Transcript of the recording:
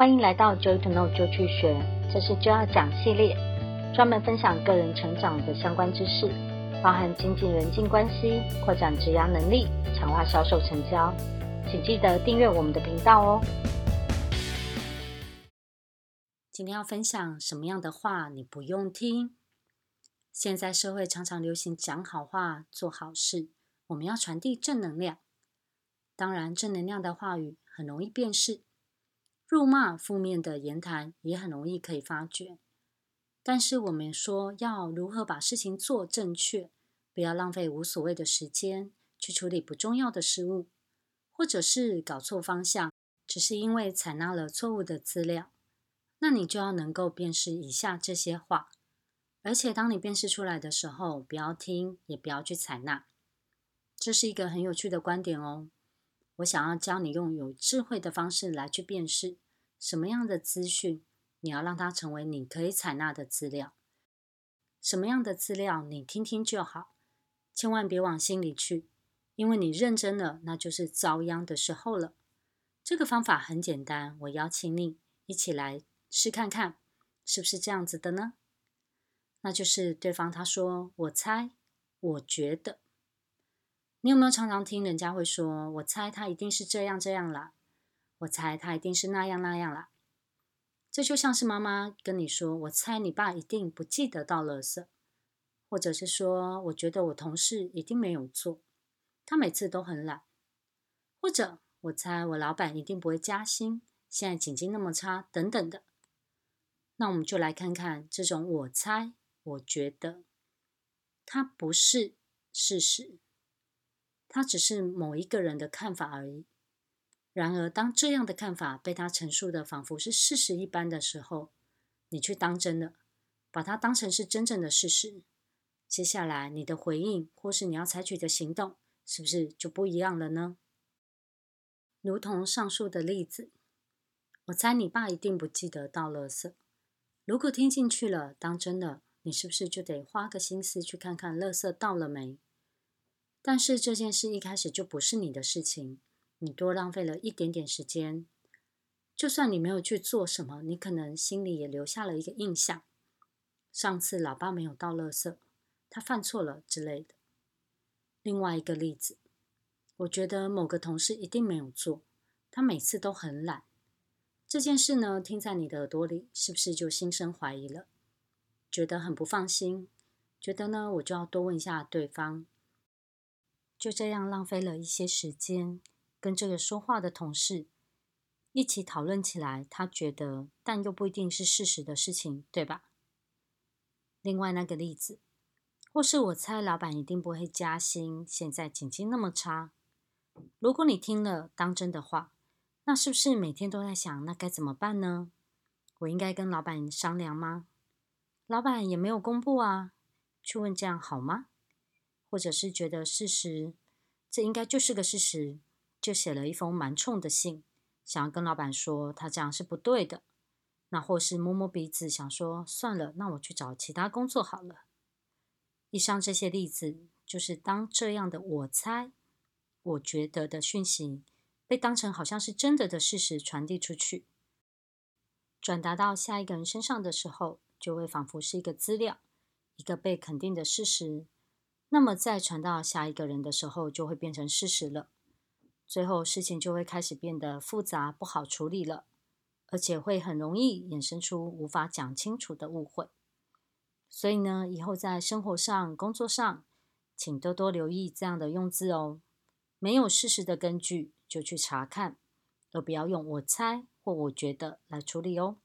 欢迎来到 Joy to Know 就去学，这是就要讲系列，专门分享个人成长的相关知识，包含经济人际关系、扩展职涯能力、强化销售成交。请记得订阅我们的频道哦。今天要分享什么样的话你不用听？现在社会常常流行讲好话、做好事，我们要传递正能量。当然，正能量的话语很容易辨识。辱骂负面的言谈也很容易可以发觉，但是我们说要如何把事情做正确，不要浪费无所谓的时间去处理不重要的事物，或者是搞错方向，只是因为采纳了错误的资料，那你就要能够辨识以下这些话，而且当你辨识出来的时候，不要听，也不要去采纳。这是一个很有趣的观点哦。我想要教你用有智慧的方式来去辨识什么样的资讯，你要让它成为你可以采纳的资料。什么样的资料你听听就好，千万别往心里去，因为你认真了，那就是遭殃的时候了。这个方法很简单，我邀请你一起来试看看，是不是这样子的呢？那就是对方他说，我猜，我觉得。你有没有常常听人家会说：“我猜他一定是这样这样啦，我猜他一定是那样那样啦。”这就像是妈妈跟你说：“我猜你爸一定不记得倒垃圾，或者是说，我觉得我同事一定没有做，他每次都很懒，或者我猜我老板一定不会加薪，现在经济那么差，等等的。”那我们就来看看这种“我猜”“我觉得”，它不是事实。他只是某一个人的看法而已。然而，当这样的看法被他陈述的仿佛是事实一般的时候，你去当真了，把它当成是真正的事实。接下来，你的回应或是你要采取的行动，是不是就不一样了呢？如同上述的例子，我猜你爸一定不记得倒垃圾。如果听进去了，当真的，你是不是就得花个心思去看看垃圾倒了没？但是这件事一开始就不是你的事情，你多浪费了一点点时间。就算你没有去做什么，你可能心里也留下了一个印象。上次老爸没有倒垃圾，他犯错了之类的。另外一个例子，我觉得某个同事一定没有做，他每次都很懒。这件事呢，听在你的耳朵里，是不是就心生怀疑了？觉得很不放心，觉得呢，我就要多问一下对方。就这样浪费了一些时间，跟这个说话的同事一起讨论起来，他觉得但又不一定是事实的事情，对吧？另外那个例子，或是我猜老板一定不会加薪，现在经济那么差。如果你听了当真的话，那是不是每天都在想，那该怎么办呢？我应该跟老板商量吗？老板也没有公布啊，去问这样好吗？或者是觉得事实，这应该就是个事实，就写了一封蛮冲的信，想要跟老板说他这样是不对的。那或是摸摸鼻子，想说算了，那我去找其他工作好了。以上这些例子，就是当这样的我猜、我觉得的讯息被当成好像是真的的事实传递出去，转达到下一个人身上的时候，就会仿佛是一个资料，一个被肯定的事实。那么，再传到下一个人的时候，就会变成事实了。最后，事情就会开始变得复杂，不好处理了，而且会很容易衍生出无法讲清楚的误会。所以呢，以后在生活上、工作上，请多多留意这样的用字哦。没有事实的根据，就去查看，而不要用“我猜”或“我觉得”来处理哦。